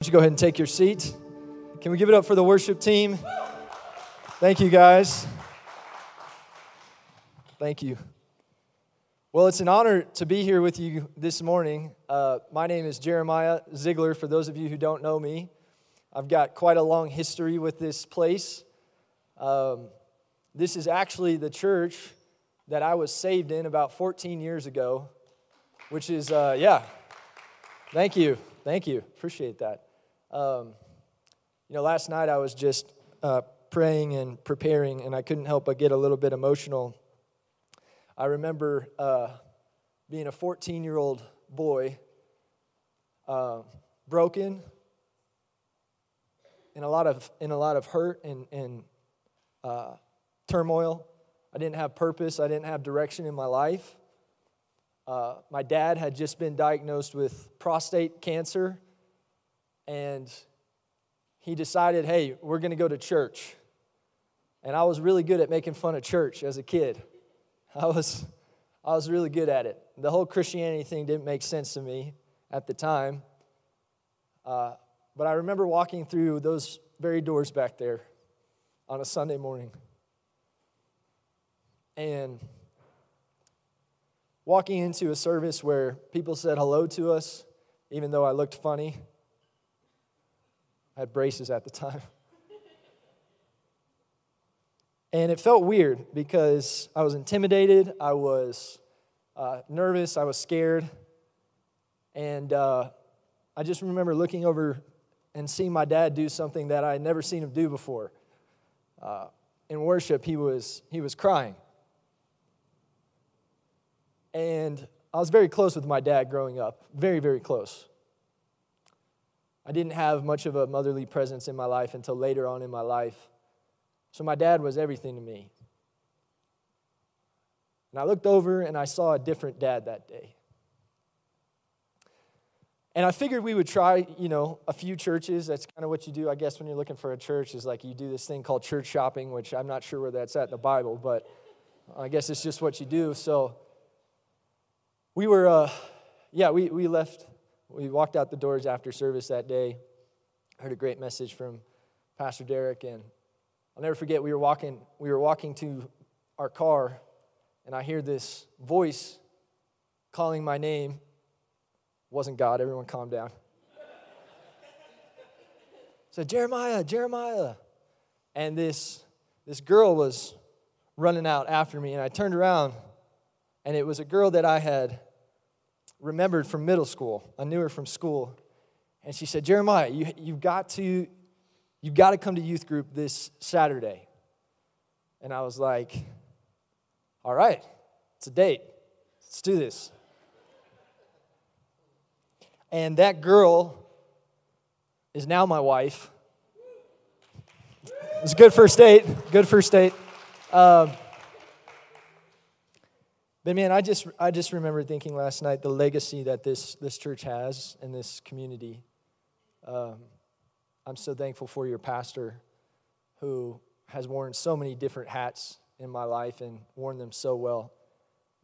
Would you go ahead and take your seat? Can we give it up for the worship team? Thank you, guys. Thank you. Well, it's an honor to be here with you this morning. Uh, my name is Jeremiah Ziegler, for those of you who don't know me. I've got quite a long history with this place. Um, this is actually the church that I was saved in about 14 years ago, which is, uh, yeah, thank you. Thank you. Appreciate that. Um, you know, last night I was just uh, praying and preparing, and I couldn't help but get a little bit emotional. I remember uh, being a 14 year old boy, uh, broken, in a lot of, in a lot of hurt and, and uh, turmoil. I didn't have purpose, I didn't have direction in my life. Uh, my dad had just been diagnosed with prostate cancer and he decided, hey, we're going to go to church. And I was really good at making fun of church as a kid. I was, I was really good at it. The whole Christianity thing didn't make sense to me at the time. Uh, but I remember walking through those very doors back there on a Sunday morning. And walking into a service where people said hello to us, even though I looked funny. I had braces at the time. And it felt weird because I was intimidated, I was uh, nervous, I was scared. And uh, I just remember looking over and seeing my dad do something that I had never seen him do before. Uh, in worship, he was, he was crying. And I was very close with my dad growing up, very, very close. I didn't have much of a motherly presence in my life until later on in my life. So my dad was everything to me. And I looked over and I saw a different dad that day. And I figured we would try, you know, a few churches. That's kind of what you do, I guess, when you're looking for a church, is like you do this thing called church shopping, which I'm not sure where that's at in the Bible, but I guess it's just what you do. So we were, uh, yeah, we, we left we walked out the doors after service that day. Heard a great message from Pastor Derek, and I'll never forget. We were walking. We were walking to our car, and I hear this voice calling my name. It wasn't God. Everyone, calm down. said Jeremiah, Jeremiah, and this this girl was running out after me, and I turned around, and it was a girl that I had remembered from middle school. I knew her from school. And she said, Jeremiah, you, you've, got to, you've got to come to youth group this Saturday. And I was like, all right, it's a date. Let's do this. And that girl is now my wife. It's a good first date. Good first date. Um, but man, I just I just remember thinking last night the legacy that this this church has in this community. Um, I'm so thankful for your pastor, who has worn so many different hats in my life and worn them so well,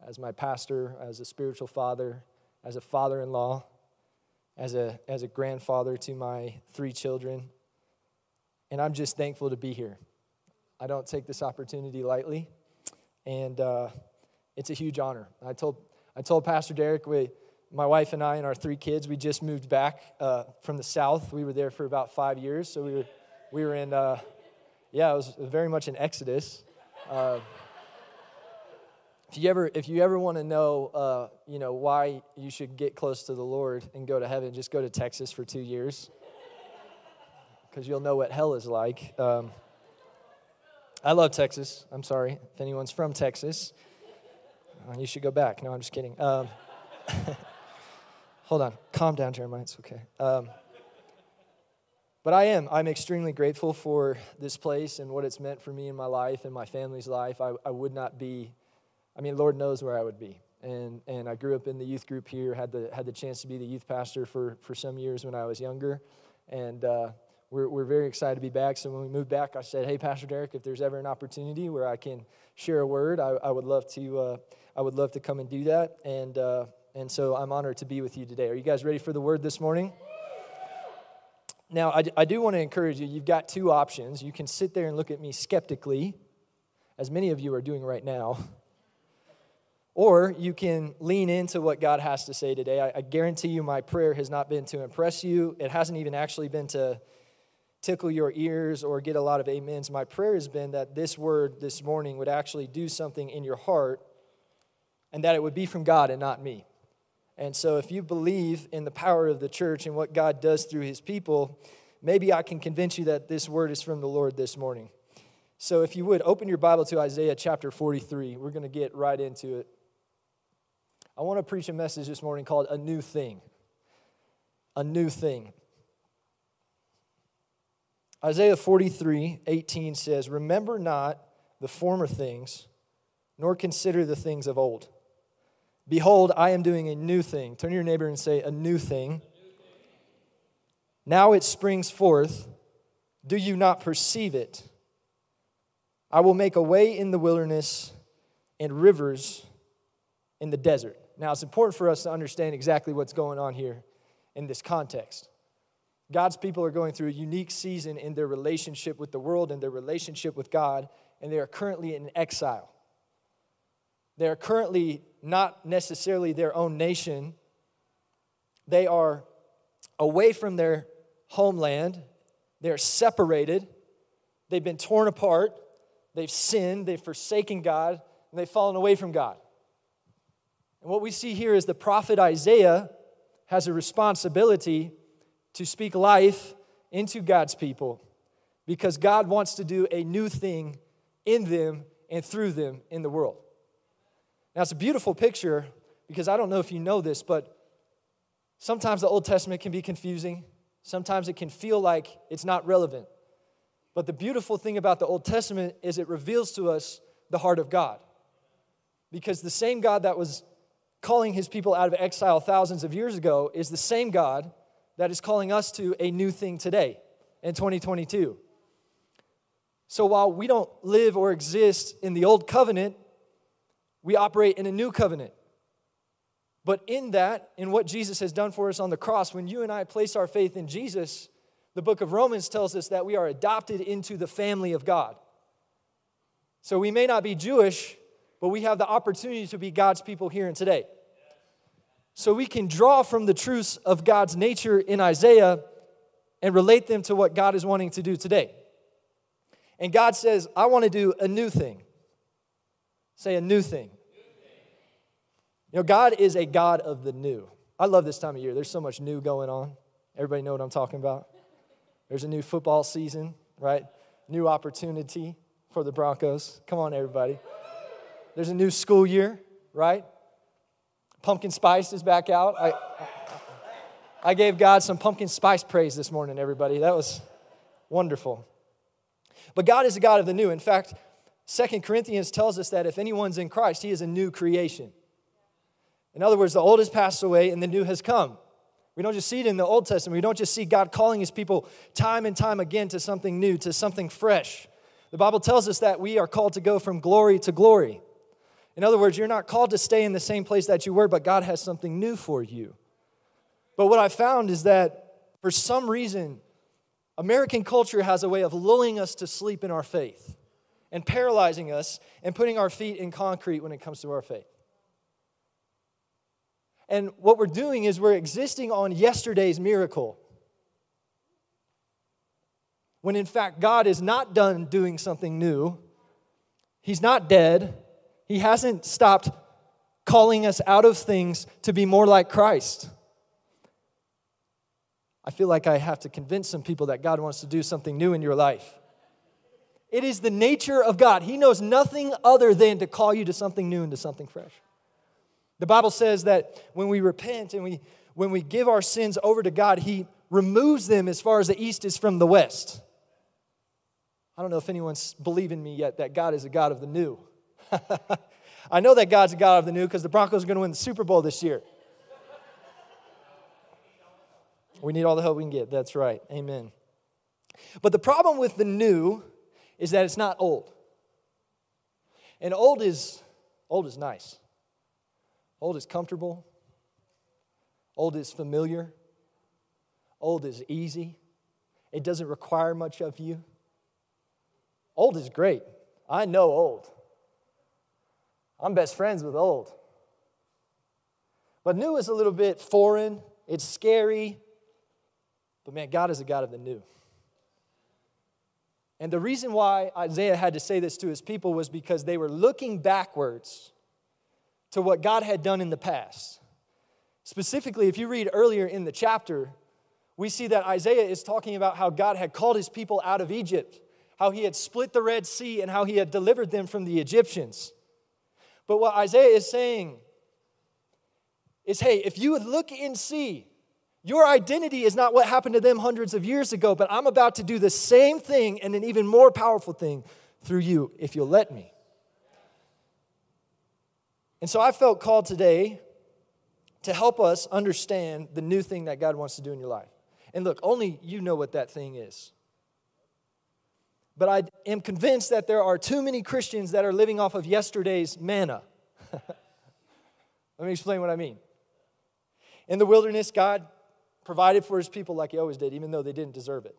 as my pastor, as a spiritual father, as a father-in-law, as a as a grandfather to my three children. And I'm just thankful to be here. I don't take this opportunity lightly, and. Uh, it's a huge honor. I told, I told Pastor Derek, we, my wife and I and our three kids, we just moved back uh, from the South. We were there for about five years. So we were, we were in, uh, yeah, it was very much an exodus. Uh, if you ever, if you ever want to know, uh, you know, why you should get close to the Lord and go to heaven, just go to Texas for two years, because you'll know what hell is like. Um, I love Texas. I'm sorry if anyone's from Texas. You should go back. No, I'm just kidding. Um, hold on. Calm down, Jeremiah. It's okay. Um, but I am. I'm extremely grateful for this place and what it's meant for me in my life and my family's life. I, I would not be, I mean, Lord knows where I would be. And, and I grew up in the youth group here, had the, had the chance to be the youth pastor for, for some years when I was younger. And uh, we're, we're very excited to be back. So when we moved back, I said, hey, Pastor Derek, if there's ever an opportunity where I can share a word, I, I would love to. Uh, I would love to come and do that. And, uh, and so I'm honored to be with you today. Are you guys ready for the word this morning? Now, I, I do want to encourage you, you've got two options. You can sit there and look at me skeptically, as many of you are doing right now. Or you can lean into what God has to say today. I, I, guarantee you, my prayer has not been to impress you. It hasn't even actually been to tickle your ears or get a lot of amens. My prayer has been that this word this morning would actually do something in your heart and that it would be from God and not me. And so, if you believe in the power of the church and what God does through his people, maybe I can convince you that this word is from the Lord this morning. So, if you would, open your Bible to Isaiah chapter 43. We're going to get right into it. I want to preach a message this morning called A New Thing. A New Thing. Isaiah 43 18 says, Remember not the former things, nor consider the things of old. Behold, I am doing a new thing. Turn to your neighbor and say, A new thing. Now it springs forth. Do you not perceive it? I will make a way in the wilderness and rivers in the desert. Now, it's important for us to understand exactly what's going on here in this context. God's people are going through a unique season in their relationship with the world and their relationship with God, and they are currently in exile. They are currently not necessarily their own nation. They are away from their homeland. They're separated. They've been torn apart. They've sinned. They've forsaken God. And they've fallen away from God. And what we see here is the prophet Isaiah has a responsibility to speak life into God's people because God wants to do a new thing in them and through them in the world. Now, it's a beautiful picture because I don't know if you know this, but sometimes the Old Testament can be confusing. Sometimes it can feel like it's not relevant. But the beautiful thing about the Old Testament is it reveals to us the heart of God. Because the same God that was calling his people out of exile thousands of years ago is the same God that is calling us to a new thing today in 2022. So while we don't live or exist in the old covenant, we operate in a new covenant. But in that, in what Jesus has done for us on the cross, when you and I place our faith in Jesus, the book of Romans tells us that we are adopted into the family of God. So we may not be Jewish, but we have the opportunity to be God's people here and today. So we can draw from the truths of God's nature in Isaiah and relate them to what God is wanting to do today. And God says, I want to do a new thing. Say a new thing. You know, God is a God of the new. I love this time of year. There's so much new going on. Everybody know what I'm talking about? There's a new football season, right? New opportunity for the Broncos. Come on, everybody. There's a new school year, right? Pumpkin spice is back out. I, I gave God some pumpkin spice praise this morning, everybody. That was wonderful. But God is a God of the new. In fact, Second Corinthians tells us that if anyone's in Christ, he is a new creation. In other words, the old has passed away and the new has come. We don't just see it in the Old Testament. We don't just see God calling his people time and time again to something new, to something fresh. The Bible tells us that we are called to go from glory to glory. In other words, you're not called to stay in the same place that you were, but God has something new for you. But what I found is that for some reason, American culture has a way of lulling us to sleep in our faith and paralyzing us and putting our feet in concrete when it comes to our faith. And what we're doing is we're existing on yesterday's miracle. When in fact, God is not done doing something new. He's not dead. He hasn't stopped calling us out of things to be more like Christ. I feel like I have to convince some people that God wants to do something new in your life. It is the nature of God. He knows nothing other than to call you to something new and to something fresh. The Bible says that when we repent and we, when we give our sins over to God, He removes them as far as the east is from the west. I don't know if anyone's believing me yet that God is a God of the new. I know that God's a God of the new because the Broncos are going to win the Super Bowl this year. We need all the help we can get. That's right. Amen. But the problem with the new is that it's not old. And old is old is nice. Old is comfortable. Old is familiar. Old is easy. it doesn't require much of you. Old is great. I know old. I'm best friends with old. But new is a little bit foreign, it's scary. But man, God is a God of the new. And the reason why Isaiah had to say this to his people was because they were looking backwards to what God had done in the past. Specifically, if you read earlier in the chapter, we see that Isaiah is talking about how God had called his people out of Egypt, how he had split the Red Sea, and how he had delivered them from the Egyptians. But what Isaiah is saying is hey, if you would look and see, your identity is not what happened to them hundreds of years ago, but I'm about to do the same thing and an even more powerful thing through you if you'll let me. And so I felt called today to help us understand the new thing that God wants to do in your life. And look, only you know what that thing is. But I am convinced that there are too many Christians that are living off of yesterday's manna. Let me explain what I mean. In the wilderness, God provided for his people like he always did, even though they didn't deserve it.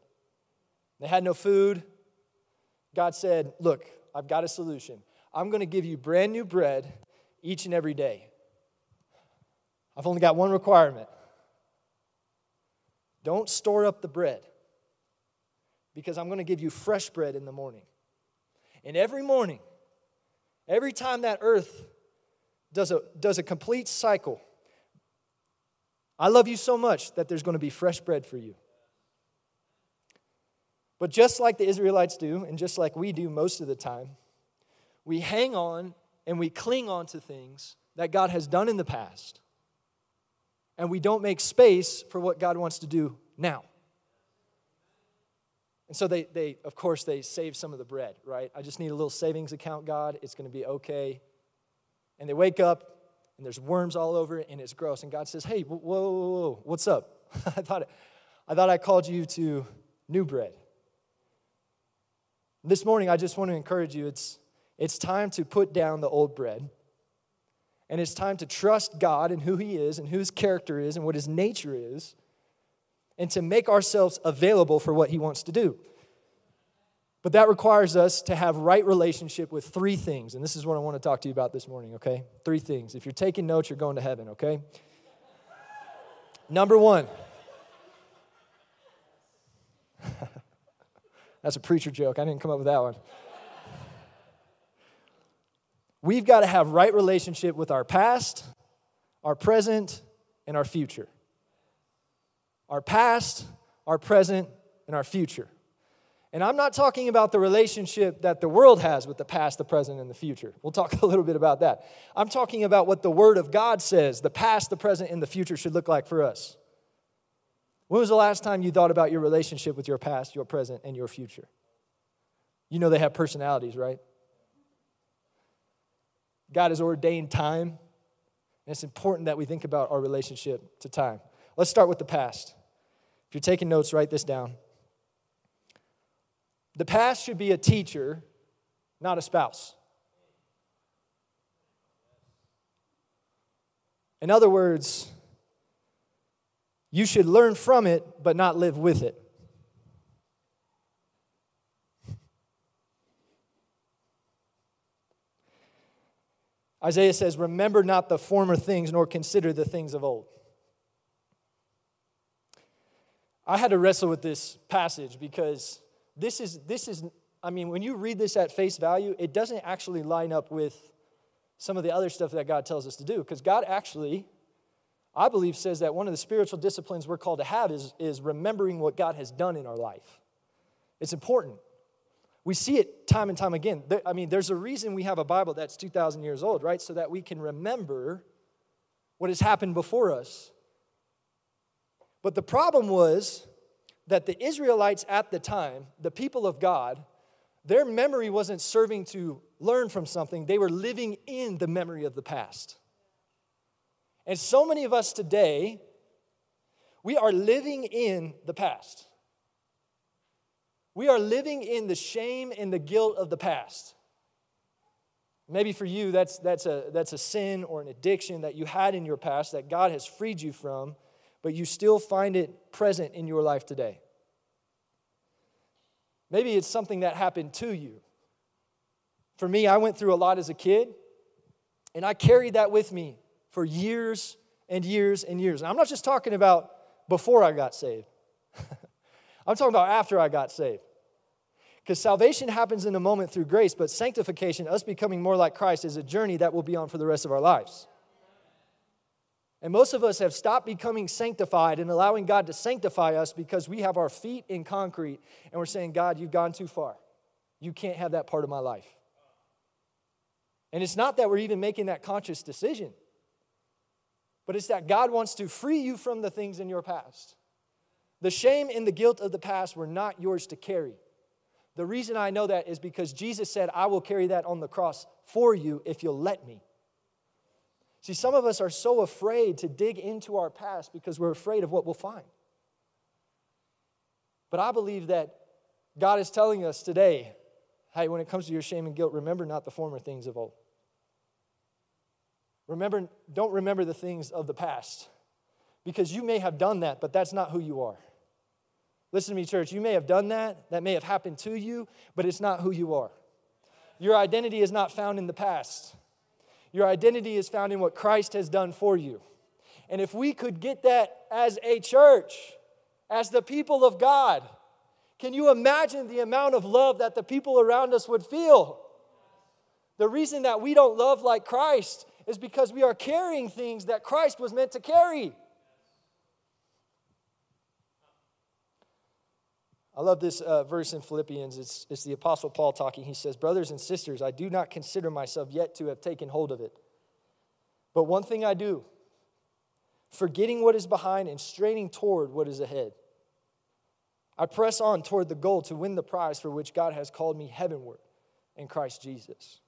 They had no food. God said, Look, I've got a solution. I'm going to give you brand new bread each and every day. I've only got one requirement don't store up the bread because I'm going to give you fresh bread in the morning. And every morning, every time that earth does a, does a complete cycle, I love you so much that there's going to be fresh bread for you. But just like the Israelites do, and just like we do most of the time, we hang on and we cling on to things that God has done in the past, and we don't make space for what God wants to do now. And so they, they, of course, they save some of the bread, right? I just need a little savings account, God. It's going to be okay. And they wake up, and there's worms all over it, and it's gross. And God says, Hey, whoa, whoa, whoa, what's up? I, thought, I thought I called you to new bread. This morning, I just want to encourage you it's, it's time to put down the old bread. And it's time to trust God and who He is and who His character is and what His nature is, and to make ourselves available for what He wants to do. But that requires us to have right relationship with three things. And this is what I want to talk to you about this morning, okay? Three things. If you're taking notes, you're going to heaven, okay? Number one. That's a preacher joke. I didn't come up with that one. We've got to have right relationship with our past, our present, and our future. Our past, our present, and our future. And I'm not talking about the relationship that the world has with the past, the present, and the future. We'll talk a little bit about that. I'm talking about what the Word of God says the past, the present, and the future should look like for us. When was the last time you thought about your relationship with your past, your present, and your future? You know they have personalities, right? God has ordained time, and it's important that we think about our relationship to time. Let's start with the past. If you're taking notes, write this down. The past should be a teacher, not a spouse. In other words, you should learn from it, but not live with it. Isaiah says, Remember not the former things, nor consider the things of old. I had to wrestle with this passage because this is, this is, I mean, when you read this at face value, it doesn't actually line up with some of the other stuff that God tells us to do. Because God actually, I believe, says that one of the spiritual disciplines we're called to have is, is remembering what God has done in our life. It's important. We see it time and time again. I mean, there's a reason we have a Bible that's 2,000 years old, right? So that we can remember what has happened before us. But the problem was that the Israelites at the time, the people of God, their memory wasn't serving to learn from something, they were living in the memory of the past. And so many of us today, we are living in the past. We are living in the shame and the guilt of the past. Maybe for you, that's, that's, a, that's a sin or an addiction that you had in your past that God has freed you from, but you still find it present in your life today. Maybe it's something that happened to you. For me, I went through a lot as a kid, and I carried that with me for years and years and years. And I'm not just talking about before I got saved, I'm talking about after I got saved. Because salvation happens in a moment through grace, but sanctification, us becoming more like Christ, is a journey that we'll be on for the rest of our lives. And most of us have stopped becoming sanctified and allowing God to sanctify us because we have our feet in concrete and we're saying, God, you've gone too far. You can't have that part of my life. And it's not that we're even making that conscious decision, but it's that God wants to free you from the things in your past. The shame and the guilt of the past were not yours to carry. The reason I know that is because Jesus said, I will carry that on the cross for you if you'll let me. See, some of us are so afraid to dig into our past because we're afraid of what we'll find. But I believe that God is telling us today hey, when it comes to your shame and guilt, remember not the former things of old. Remember, don't remember the things of the past because you may have done that, but that's not who you are. Listen to me, church. You may have done that, that may have happened to you, but it's not who you are. Your identity is not found in the past. Your identity is found in what Christ has done for you. And if we could get that as a church, as the people of God, can you imagine the amount of love that the people around us would feel? The reason that we don't love like Christ is because we are carrying things that Christ was meant to carry. I love this uh, verse in Philippians. It's, it's the Apostle Paul talking. He says, Brothers and sisters, I do not consider myself yet to have taken hold of it. But one thing I do, forgetting what is behind and straining toward what is ahead. I press on toward the goal to win the prize for which God has called me heavenward in Christ Jesus.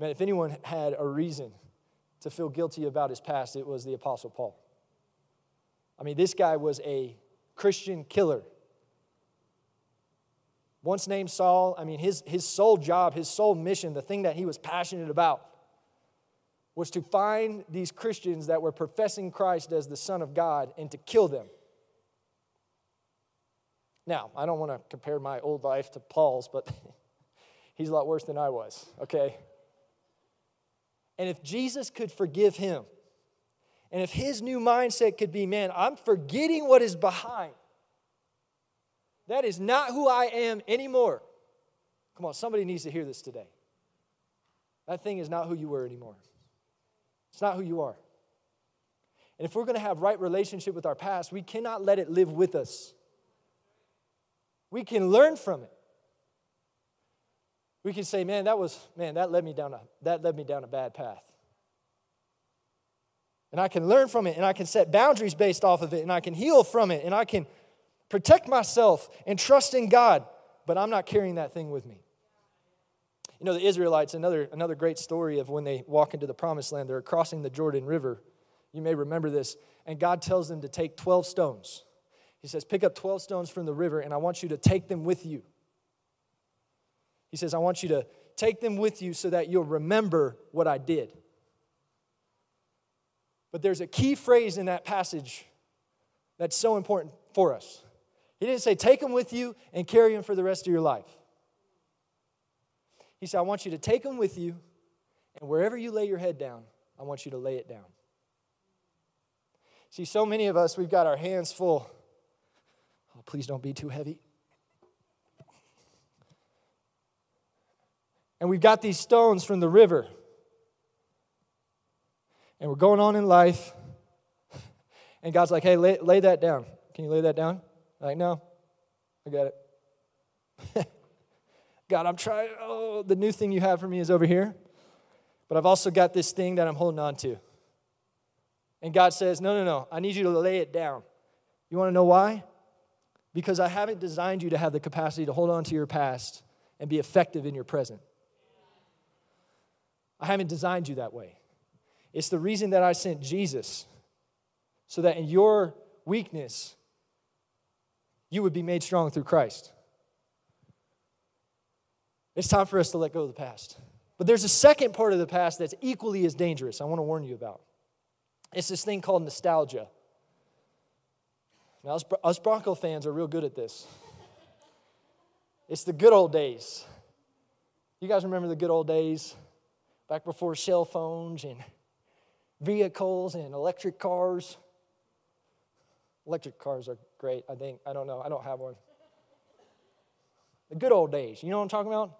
Man, if anyone had a reason to feel guilty about his past, it was the Apostle Paul. I mean, this guy was a Christian killer once named Saul, I mean, his, his sole job, his sole mission, the thing that he was passionate about, was to find these Christians that were professing Christ as the Son of God and to kill them. Now, I don't want to compare my old life to Paul's, but he's a lot worse than I was, okay? And if Jesus could forgive him, and if his new mindset could be, man, I'm forgetting what is behind, that is not who I am anymore. Come on, somebody needs to hear this today. That thing is not who you were anymore. It's not who you are. And if we're going to have right relationship with our past, we cannot let it live with us. We can learn from it. We can say, "Man, that was man, that led me down a that led me down a bad path." And I can learn from it and I can set boundaries based off of it and I can heal from it and I can protect myself and trust in God, but I'm not carrying that thing with me. You know, the Israelites, another, another great story of when they walk into the promised land, they're crossing the Jordan River. You may remember this. And God tells them to take 12 stones. He says, Pick up 12 stones from the river, and I want you to take them with you. He says, I want you to take them with you so that you'll remember what I did. But there's a key phrase in that passage that's so important for us. He didn't say, take them with you and carry them for the rest of your life. He said, I want you to take them with you, and wherever you lay your head down, I want you to lay it down. See, so many of us, we've got our hands full. Oh, please don't be too heavy. And we've got these stones from the river. And we're going on in life. And God's like, hey, lay, lay that down. Can you lay that down? Like, no, I got it. God, I'm trying. Oh, the new thing you have for me is over here. But I've also got this thing that I'm holding on to. And God says, No, no, no. I need you to lay it down. You want to know why? Because I haven't designed you to have the capacity to hold on to your past and be effective in your present. I haven't designed you that way. It's the reason that I sent Jesus, so that in your weakness, you would be made strong through Christ. It's time for us to let go of the past. But there's a second part of the past that's equally as dangerous, I want to warn you about. It's this thing called nostalgia. Now, us, us Bronco fans are real good at this. It's the good old days. You guys remember the good old days? Back before cell phones and vehicles and electric cars. Electric cars are great, I think. I don't know. I don't have one. The good old days. You know what I'm talking about?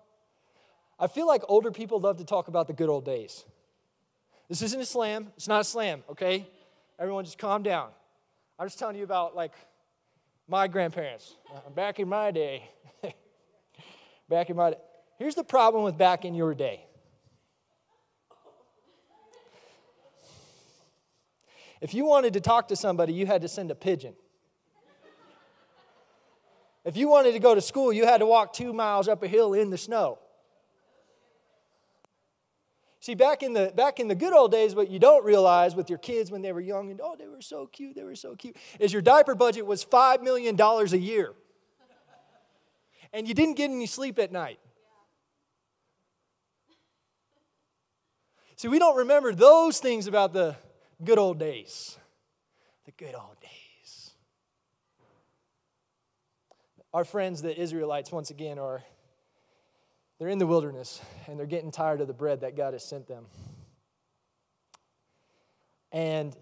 I feel like older people love to talk about the good old days. This isn't a slam. It's not a slam, okay? Everyone just calm down. I'm just telling you about like my grandparents. Uh, back in my day. back in my day. Here's the problem with back in your day. If you wanted to talk to somebody, you had to send a pigeon. If you wanted to go to school, you had to walk two miles up a hill in the snow. See, back in the back in the good old days, what you don't realize with your kids when they were young and oh, they were so cute, they were so cute, is your diaper budget was five million dollars a year. And you didn't get any sleep at night. See, we don't remember those things about the good old days. The good old days. Our friends, the Israelites, once again, are they're in the wilderness and they're getting tired of the bread that God has sent them. And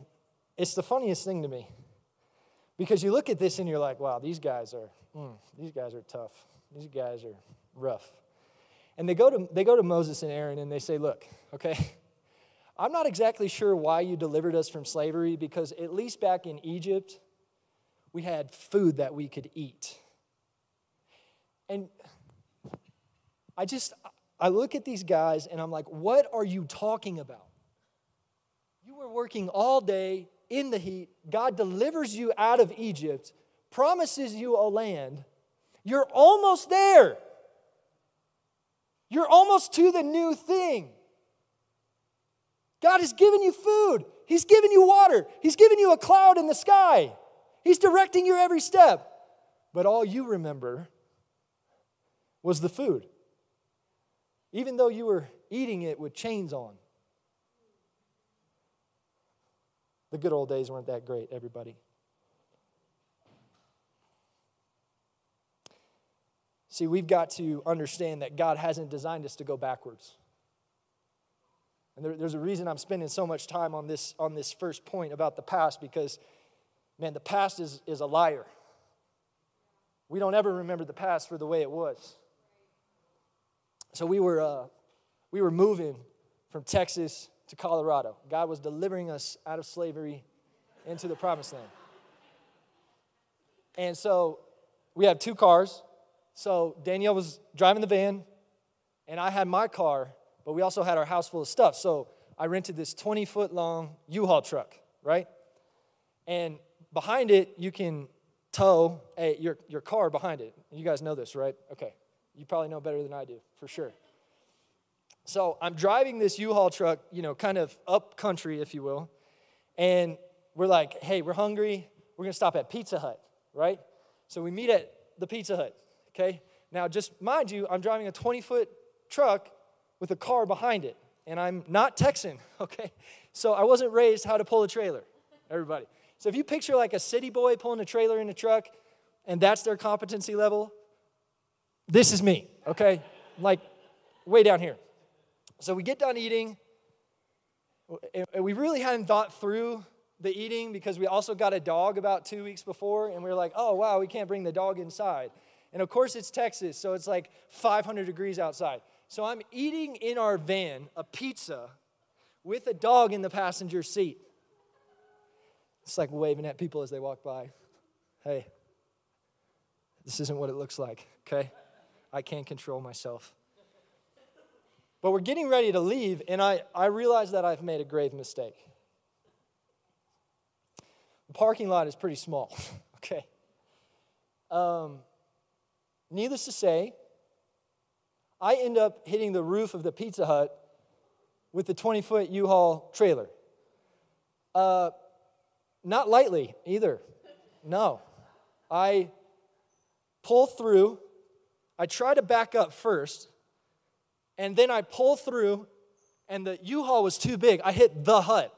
it's the funniest thing to me because you look at this and you're like, wow, these guys are, mm, these guys are tough. These guys are rough. And they go to they go to Moses and Aaron and they say, look, okay, I'm not exactly sure why you delivered us from slavery because at least back in Egypt, we had food that we could eat. And I just, I look at these guys and I'm like, what are you talking about? You were working all day in the heat. God delivers you out of Egypt, promises you a land. You're almost there. You're almost to the new thing. God has given you food, He's given you water, He's given you a cloud in the sky, He's directing your every step. But all you remember was the food, even though you were eating it with chains on. The good old days weren't that great, everybody. See, we've got to understand that God hasn't designed us to go backwards. And there, there's a reason I'm spending so much time on this, on this first point about the past because, man, the past is, is a liar. We don't ever remember the past for the way it was. So we were, uh, we were moving from Texas to Colorado. God was delivering us out of slavery into the promised land. And so we had two cars. So Danielle was driving the van, and I had my car, but we also had our house full of stuff. So I rented this 20 foot long U Haul truck, right? And behind it, you can tow a, your, your car behind it. You guys know this, right? Okay. You probably know better than I do, for sure. So I'm driving this U-Haul truck, you know, kind of up country, if you will, and we're like, hey, we're hungry. We're gonna stop at Pizza Hut, right? So we meet at the Pizza Hut, okay? Now, just mind you, I'm driving a 20 foot truck with a car behind it, and I'm not Texan, okay? So I wasn't raised how to pull a trailer, everybody. So if you picture like a city boy pulling a trailer in a truck, and that's their competency level, this is me, okay? Like way down here. So we get done eating. And we really hadn't thought through the eating because we also got a dog about two weeks before, and we were like, oh, wow, we can't bring the dog inside. And of course, it's Texas, so it's like 500 degrees outside. So I'm eating in our van a pizza with a dog in the passenger seat. It's like waving at people as they walk by. Hey, this isn't what it looks like, okay? I can't control myself. But we're getting ready to leave, and I, I realize that I've made a grave mistake. The parking lot is pretty small, okay? Um, needless to say, I end up hitting the roof of the Pizza Hut with the 20 foot U Haul trailer. Uh, not lightly either. No. I pull through I try to back up first, and then I pull through, and the U Haul was too big. I hit the hut.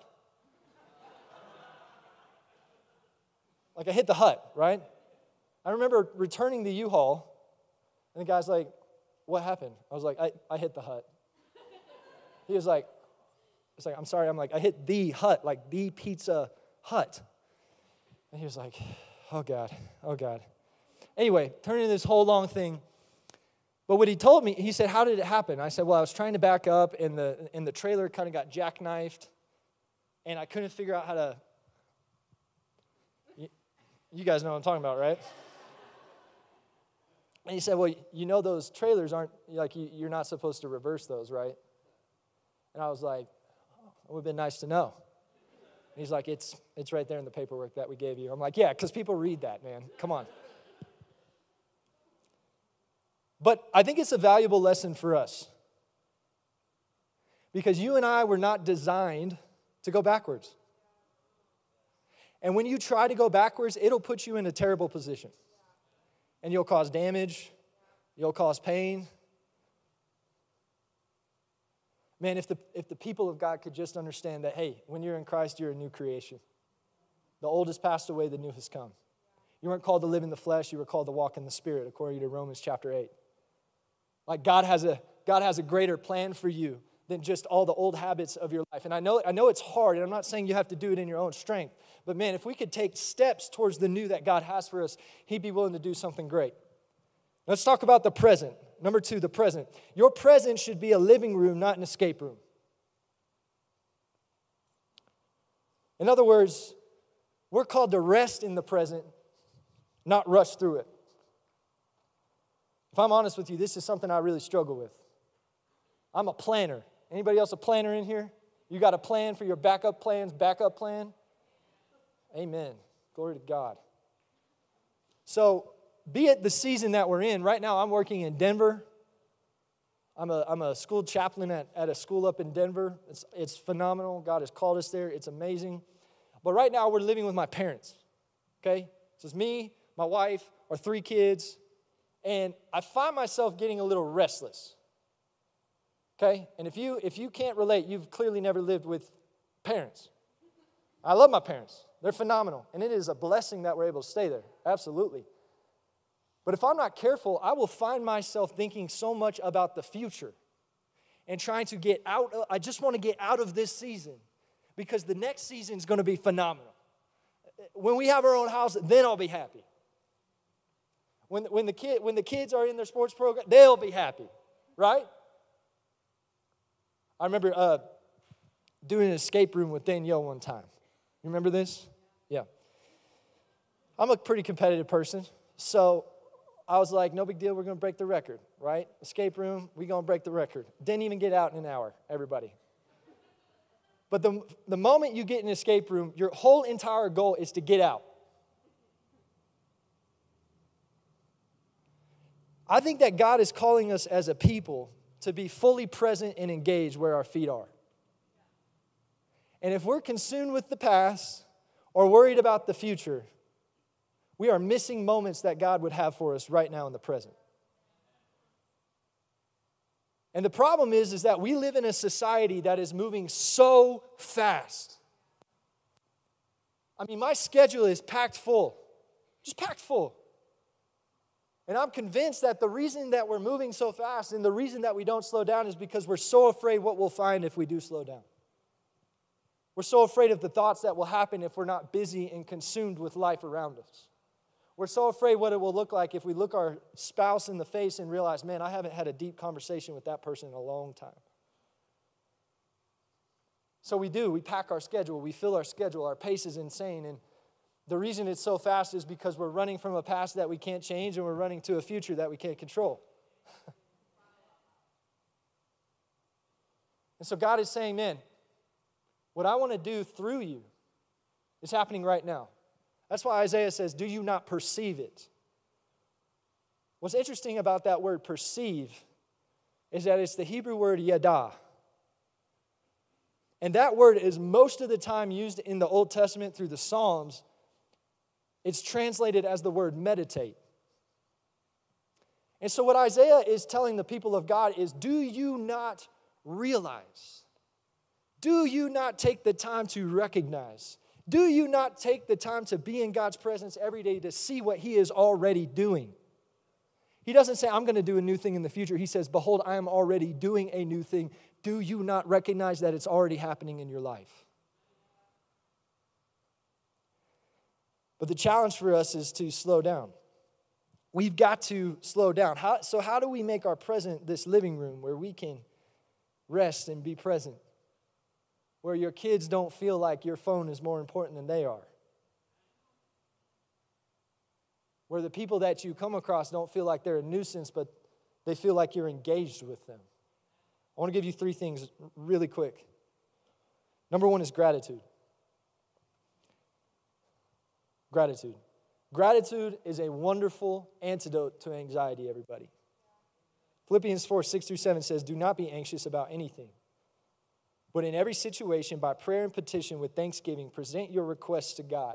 like I hit the hut, right? I remember returning the U Haul, And the guy's like, What happened? I was like, I, I hit the hut. He was like, It's like, I'm sorry. I'm like, I hit the hut, like the pizza hut. And he was like, Oh God, oh God. Anyway, turning this whole long thing. But what he told me, he said, How did it happen? I said, Well, I was trying to back up, and the, and the trailer kind of got jackknifed, and I couldn't figure out how to. You, you guys know what I'm talking about, right? And he said, Well, you know, those trailers aren't, like, you're not supposed to reverse those, right? And I was like, oh, It would have been nice to know. And he's like, it's, it's right there in the paperwork that we gave you. I'm like, Yeah, because people read that, man. Come on. But I think it's a valuable lesson for us. Because you and I were not designed to go backwards. And when you try to go backwards, it'll put you in a terrible position. And you'll cause damage, you'll cause pain. Man, if the, if the people of God could just understand that, hey, when you're in Christ, you're a new creation. The old has passed away, the new has come. You weren't called to live in the flesh, you were called to walk in the Spirit, according to Romans chapter 8. Like God has a God has a greater plan for you than just all the old habits of your life. And I know I know it's hard, and I'm not saying you have to do it in your own strength. But man, if we could take steps towards the new that God has for us, he'd be willing to do something great. Let's talk about the present. Number 2, the present. Your present should be a living room, not an escape room. In other words, we're called to rest in the present, not rush through it. If I'm honest with you, this is something I really struggle with. I'm a planner. Anybody else a planner in here? You got a plan for your backup plans, backup plan? Amen. Glory to God. So, be it the season that we're in, right now I'm working in Denver. I'm a, I'm a school chaplain at, at a school up in Denver. It's, it's phenomenal. God has called us there, it's amazing. But right now we're living with my parents, okay? So it's me, my wife, our three kids, and I find myself getting a little restless. Okay? And if you if you can't relate, you've clearly never lived with parents. I love my parents. They're phenomenal. And it is a blessing that we're able to stay there. Absolutely. But if I'm not careful, I will find myself thinking so much about the future and trying to get out. Of, I just want to get out of this season because the next season is going to be phenomenal. When we have our own house, then I'll be happy. When, when, the kid, when the kids are in their sports program, they'll be happy, right? I remember uh, doing an escape room with Danielle one time. You remember this? Yeah. I'm a pretty competitive person, so I was like, no big deal, we're gonna break the record, right? Escape room, we gonna break the record. Didn't even get out in an hour, everybody. But the, the moment you get in an escape room, your whole entire goal is to get out. I think that God is calling us as a people to be fully present and engaged where our feet are. And if we're consumed with the past or worried about the future, we are missing moments that God would have for us right now in the present. And the problem is, is that we live in a society that is moving so fast. I mean, my schedule is packed full, just packed full. And I'm convinced that the reason that we're moving so fast and the reason that we don't slow down is because we're so afraid what we'll find if we do slow down. We're so afraid of the thoughts that will happen if we're not busy and consumed with life around us. We're so afraid what it will look like if we look our spouse in the face and realize, man, I haven't had a deep conversation with that person in a long time. So we do, we pack our schedule, we fill our schedule, our pace is insane. And the reason it's so fast is because we're running from a past that we can't change and we're running to a future that we can't control. and so God is saying, man, what I want to do through you is happening right now. That's why Isaiah says, Do you not perceive it? What's interesting about that word perceive is that it's the Hebrew word yada. And that word is most of the time used in the Old Testament through the Psalms it's translated as the word meditate. And so, what Isaiah is telling the people of God is do you not realize? Do you not take the time to recognize? Do you not take the time to be in God's presence every day to see what He is already doing? He doesn't say, I'm going to do a new thing in the future. He says, Behold, I am already doing a new thing. Do you not recognize that it's already happening in your life? But the challenge for us is to slow down. We've got to slow down. How, so, how do we make our present this living room where we can rest and be present? Where your kids don't feel like your phone is more important than they are? Where the people that you come across don't feel like they're a nuisance, but they feel like you're engaged with them? I want to give you three things really quick. Number one is gratitude. Gratitude. Gratitude is a wonderful antidote to anxiety, everybody. Philippians 4 6 through 7 says, Do not be anxious about anything, but in every situation, by prayer and petition with thanksgiving, present your requests to God.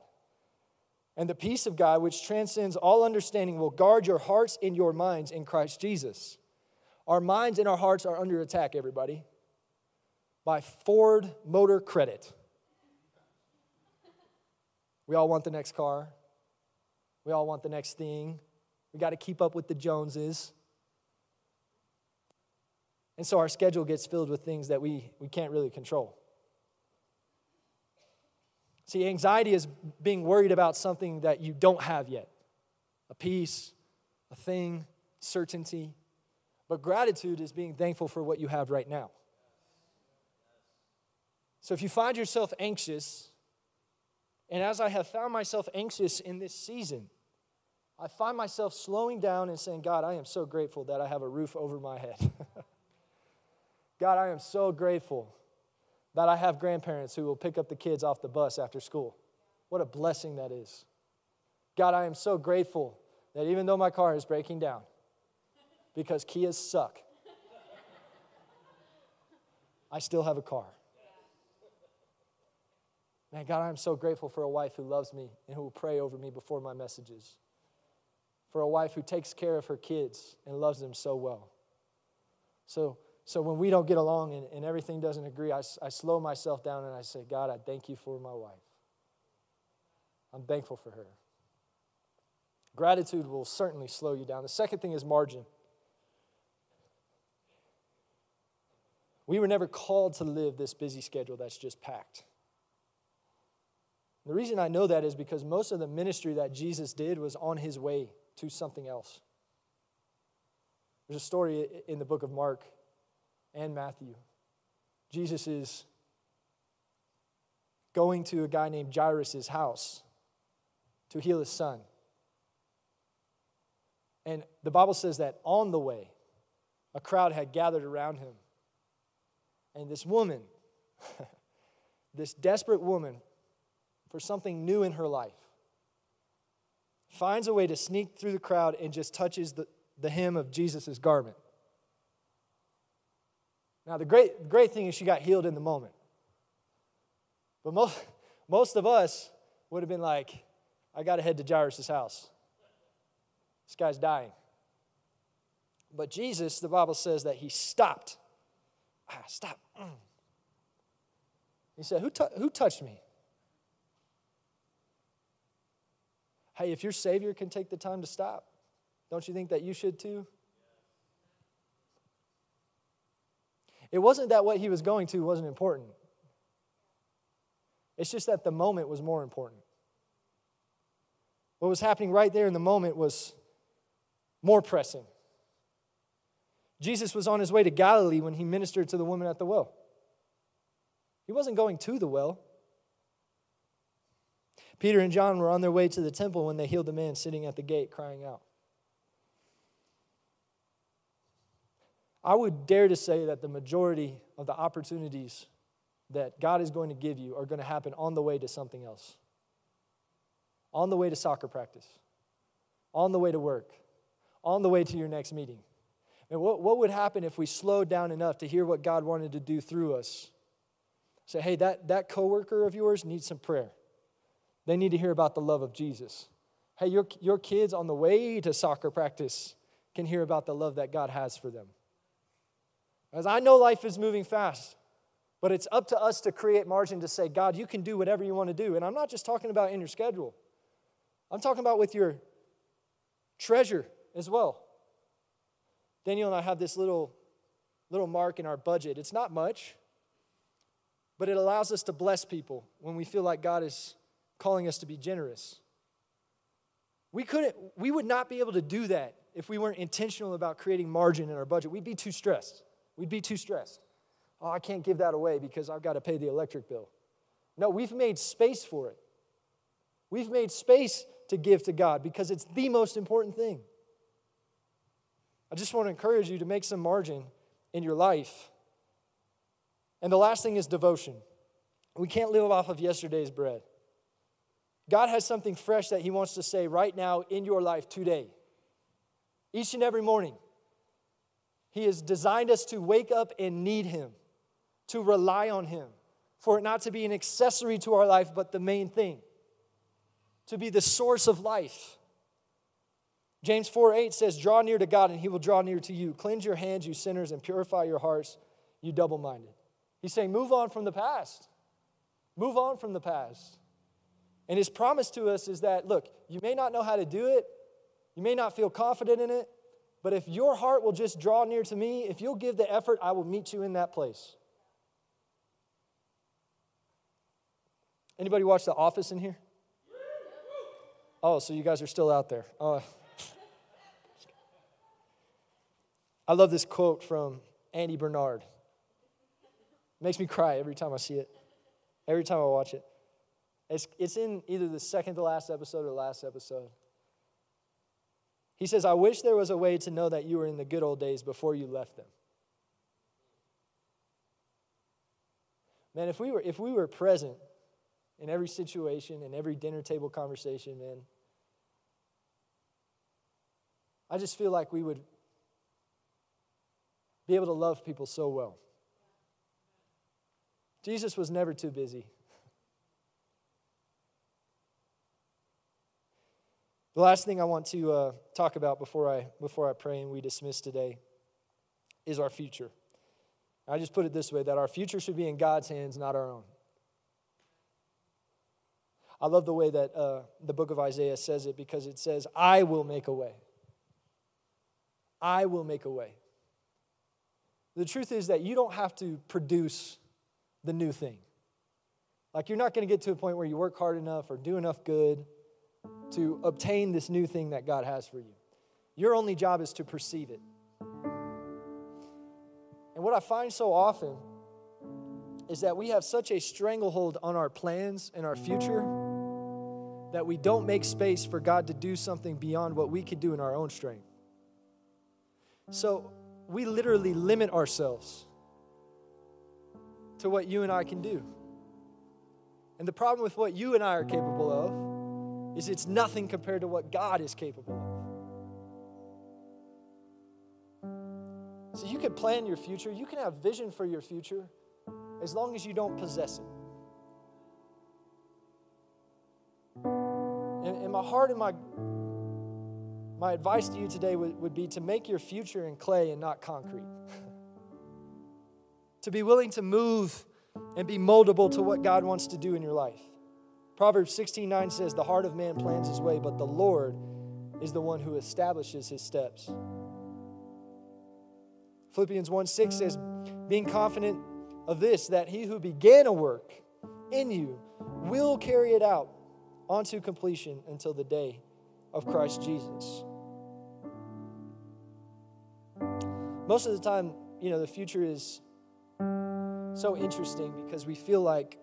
And the peace of God, which transcends all understanding, will guard your hearts and your minds in Christ Jesus. Our minds and our hearts are under attack, everybody, by Ford Motor Credit. We all want the next car. We all want the next thing. We got to keep up with the Joneses. And so our schedule gets filled with things that we, we can't really control. See, anxiety is being worried about something that you don't have yet a peace, a thing, certainty. But gratitude is being thankful for what you have right now. So if you find yourself anxious, and as I have found myself anxious in this season, I find myself slowing down and saying, God, I am so grateful that I have a roof over my head. God, I am so grateful that I have grandparents who will pick up the kids off the bus after school. What a blessing that is. God, I am so grateful that even though my car is breaking down, because Kias suck, I still have a car. Man, God, I'm so grateful for a wife who loves me and who will pray over me before my messages. For a wife who takes care of her kids and loves them so well. So, so when we don't get along and, and everything doesn't agree, I, I slow myself down and I say, God, I thank you for my wife. I'm thankful for her. Gratitude will certainly slow you down. The second thing is margin. We were never called to live this busy schedule that's just packed. The reason I know that is because most of the ministry that Jesus did was on his way to something else. There's a story in the book of Mark and Matthew. Jesus is going to a guy named Jairus' house to heal his son. And the Bible says that on the way, a crowd had gathered around him. And this woman, this desperate woman, for something new in her life, finds a way to sneak through the crowd and just touches the, the hem of Jesus' garment. Now, the great, great thing is she got healed in the moment. But most, most of us would have been like, I got to head to Jairus' house. This guy's dying. But Jesus, the Bible says that he stopped. Ah, stop. Mm. He said, Who, t- who touched me? Hey, if your Savior can take the time to stop, don't you think that you should too? It wasn't that what he was going to wasn't important. It's just that the moment was more important. What was happening right there in the moment was more pressing. Jesus was on his way to Galilee when he ministered to the woman at the well. He wasn't going to the well, Peter and John were on their way to the temple when they healed the man sitting at the gate crying out. I would dare to say that the majority of the opportunities that God is going to give you are going to happen on the way to something else. On the way to soccer practice, on the way to work, on the way to your next meeting. And what, what would happen if we slowed down enough to hear what God wanted to do through us? Say, hey, that, that coworker of yours needs some prayer. They need to hear about the love of Jesus. Hey, your, your kids on the way to soccer practice can hear about the love that God has for them. As I know life is moving fast, but it's up to us to create margin to say, God, you can do whatever you want to do. And I'm not just talking about in your schedule, I'm talking about with your treasure as well. Daniel and I have this little, little mark in our budget. It's not much, but it allows us to bless people when we feel like God is calling us to be generous. We couldn't, we would not be able to do that if we weren't intentional about creating margin in our budget. We'd be too stressed. We'd be too stressed. Oh, I can't give that away because I've got to pay the electric bill. No, we've made space for it. We've made space to give to God because it's the most important thing. I just want to encourage you to make some margin in your life. And the last thing is devotion. We can't live off of yesterday's bread. God has something fresh that He wants to say right now in your life today. Each and every morning, He has designed us to wake up and need Him, to rely on Him, for it not to be an accessory to our life, but the main thing, to be the source of life. James 4 8 says, Draw near to God, and He will draw near to you. Cleanse your hands, you sinners, and purify your hearts, you double minded. He's saying, Move on from the past. Move on from the past. And his promise to us is that, look, you may not know how to do it, you may not feel confident in it, but if your heart will just draw near to me, if you'll give the effort, I will meet you in that place. Anybody watch The Office in here? Oh, so you guys are still out there. Oh. I love this quote from Andy Bernard. Makes me cry every time I see it, every time I watch it. It's, it's in either the second to last episode or last episode. He says, I wish there was a way to know that you were in the good old days before you left them. Man, if we were, if we were present in every situation, in every dinner table conversation, man, I just feel like we would be able to love people so well. Jesus was never too busy. The last thing I want to uh, talk about before I, before I pray and we dismiss today is our future. I just put it this way that our future should be in God's hands, not our own. I love the way that uh, the book of Isaiah says it because it says, I will make a way. I will make a way. The truth is that you don't have to produce the new thing. Like, you're not going to get to a point where you work hard enough or do enough good to obtain this new thing that God has for you. Your only job is to perceive it. And what I find so often is that we have such a stranglehold on our plans and our future that we don't make space for God to do something beyond what we could do in our own strength. So we literally limit ourselves to what you and I can do. And the problem with what you and I are capable of is it's nothing compared to what God is capable of. So you can plan your future, you can have vision for your future as long as you don't possess it. And, and my heart and my my advice to you today would, would be to make your future in clay and not concrete. to be willing to move and be moldable to what God wants to do in your life. Proverbs 16 9 says, The heart of man plans his way, but the Lord is the one who establishes his steps. Philippians 1 6 says, Being confident of this, that he who began a work in you will carry it out onto completion until the day of Christ Jesus. Most of the time, you know, the future is so interesting because we feel like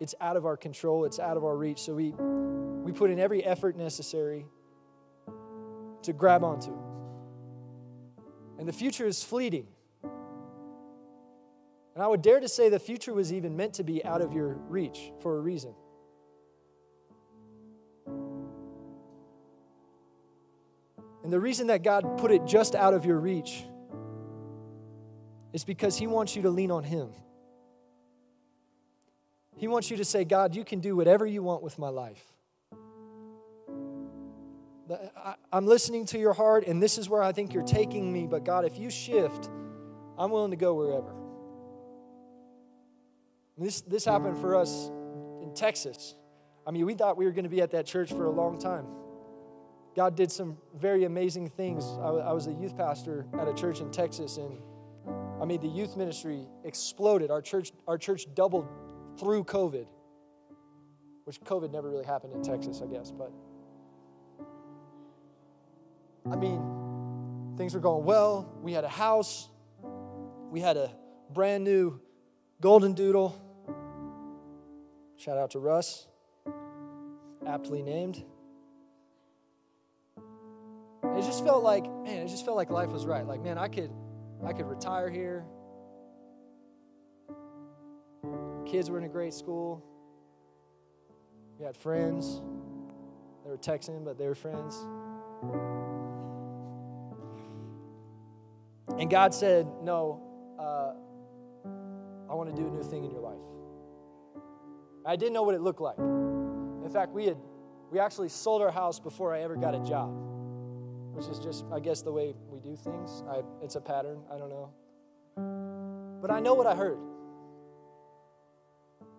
it's out of our control, it's out of our reach. So we, we put in every effort necessary to grab onto it. And the future is fleeting. And I would dare to say the future was even meant to be out of your reach for a reason. And the reason that God put it just out of your reach is because He wants you to lean on Him. He wants you to say, God, you can do whatever you want with my life. I'm listening to your heart, and this is where I think you're taking me. But God, if you shift, I'm willing to go wherever. This, this happened for us in Texas. I mean, we thought we were going to be at that church for a long time. God did some very amazing things. I, I was a youth pastor at a church in Texas, and I mean, the youth ministry exploded. Our church, our church doubled through COVID, which COVID never really happened in Texas, I guess. But I mean, things were going well. We had a house, we had a brand new golden doodle. Shout out to Russ, aptly named. It just felt like, man, it just felt like life was right. Like, man, I could I could retire here. Kids were in a great school. We had friends. They were Texan, but they were friends. And God said, No, uh, I want to do a new thing in your life. I didn't know what it looked like. In fact, we had we actually sold our house before I ever got a job, which is just, I guess, the way we do things. I, it's a pattern. I don't know. But I know what I heard.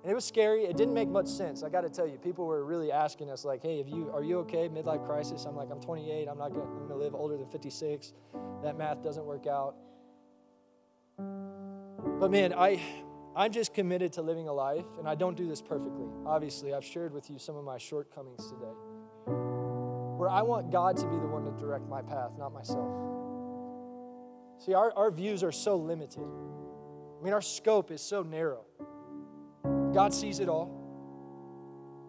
And it was scary. It didn't make much sense. I got to tell you, people were really asking us, like, "Hey, have you are you okay? Midlife crisis?" I'm like, "I'm 28. I'm not going to live older than 56. That math doesn't work out." But man, I I'm just committed to living a life, and I don't do this perfectly. Obviously, I've shared with you some of my shortcomings today. Where I want God to be the one to direct my path, not myself. See, our, our views are so limited. I mean, our scope is so narrow. God sees it all.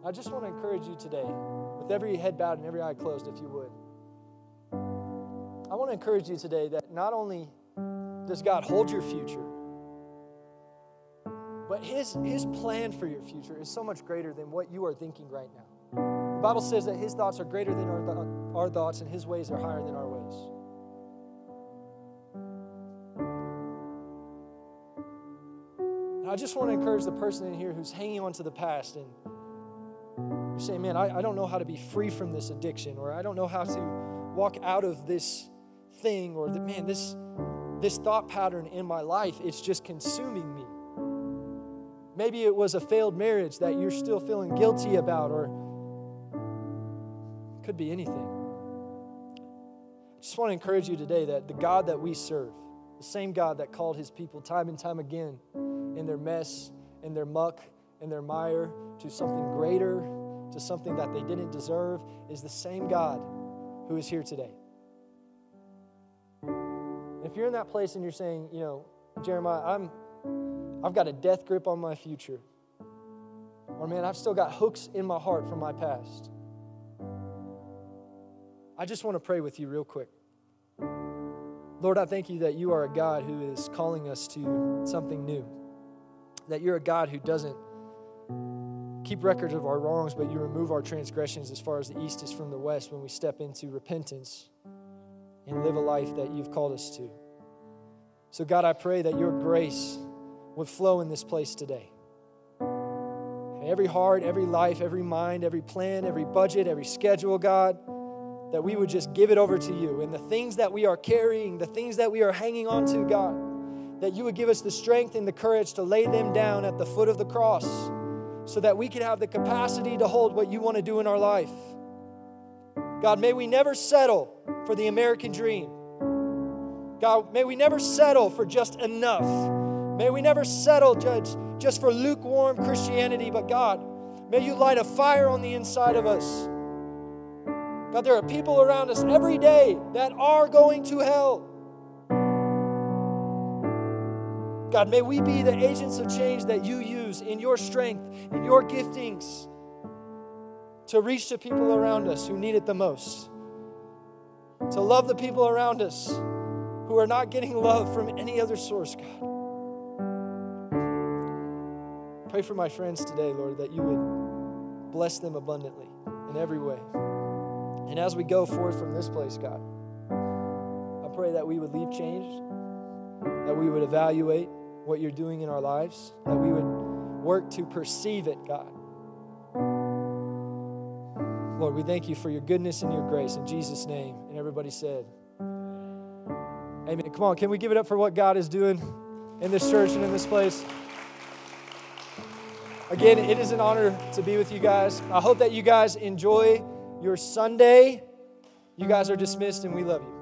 I just want to encourage you today, with every head bowed and every eye closed, if you would. I want to encourage you today that not only does God hold your future, but his, his plan for your future is so much greater than what you are thinking right now. The Bible says that his thoughts are greater than our, th- our thoughts, and his ways are higher than our ways. I just want to encourage the person in here who's hanging on to the past and you're man, I, I don't know how to be free from this addiction, or I don't know how to walk out of this thing, or that, man, this, this thought pattern in my life, it's just consuming me. Maybe it was a failed marriage that you're still feeling guilty about, or it could be anything. I just want to encourage you today that the God that we serve, the same God that called his people time and time again in their mess, in their muck, in their mire to something greater, to something that they didn't deserve, is the same God who is here today. If you're in that place and you're saying, you know, Jeremiah, I'm I've got a death grip on my future. Or man, I've still got hooks in my heart from my past. I just want to pray with you real quick. Lord, I thank you that you are a God who is calling us to something new that you're a God who doesn't keep records of our wrongs, but you remove our transgressions as far as the east is from the west when we step into repentance and live a life that you've called us to. So, God, I pray that your grace would flow in this place today. Every heart, every life, every mind, every plan, every budget, every schedule, God, that we would just give it over to you. And the things that we are carrying, the things that we are hanging on to, God, that you would give us the strength and the courage to lay them down at the foot of the cross so that we could have the capacity to hold what you want to do in our life. God, may we never settle for the American dream. God, may we never settle for just enough. May we never settle, Judge, just for lukewarm Christianity, but God, may you light a fire on the inside of us. God, there are people around us every day that are going to hell. God, may we be the agents of change that you use in your strength, in your giftings, to reach the people around us who need it the most, to love the people around us who are not getting love from any other source, God. Pray for my friends today, Lord, that you would bless them abundantly in every way. And as we go forth from this place, God, I pray that we would leave changed, that we would evaluate what you're doing in our lives, that we would work to perceive it, God. Lord, we thank you for your goodness and your grace in Jesus' name. And everybody said, Amen. Come on, can we give it up for what God is doing in this church and in this place? Again, it is an honor to be with you guys. I hope that you guys enjoy your Sunday. You guys are dismissed, and we love you.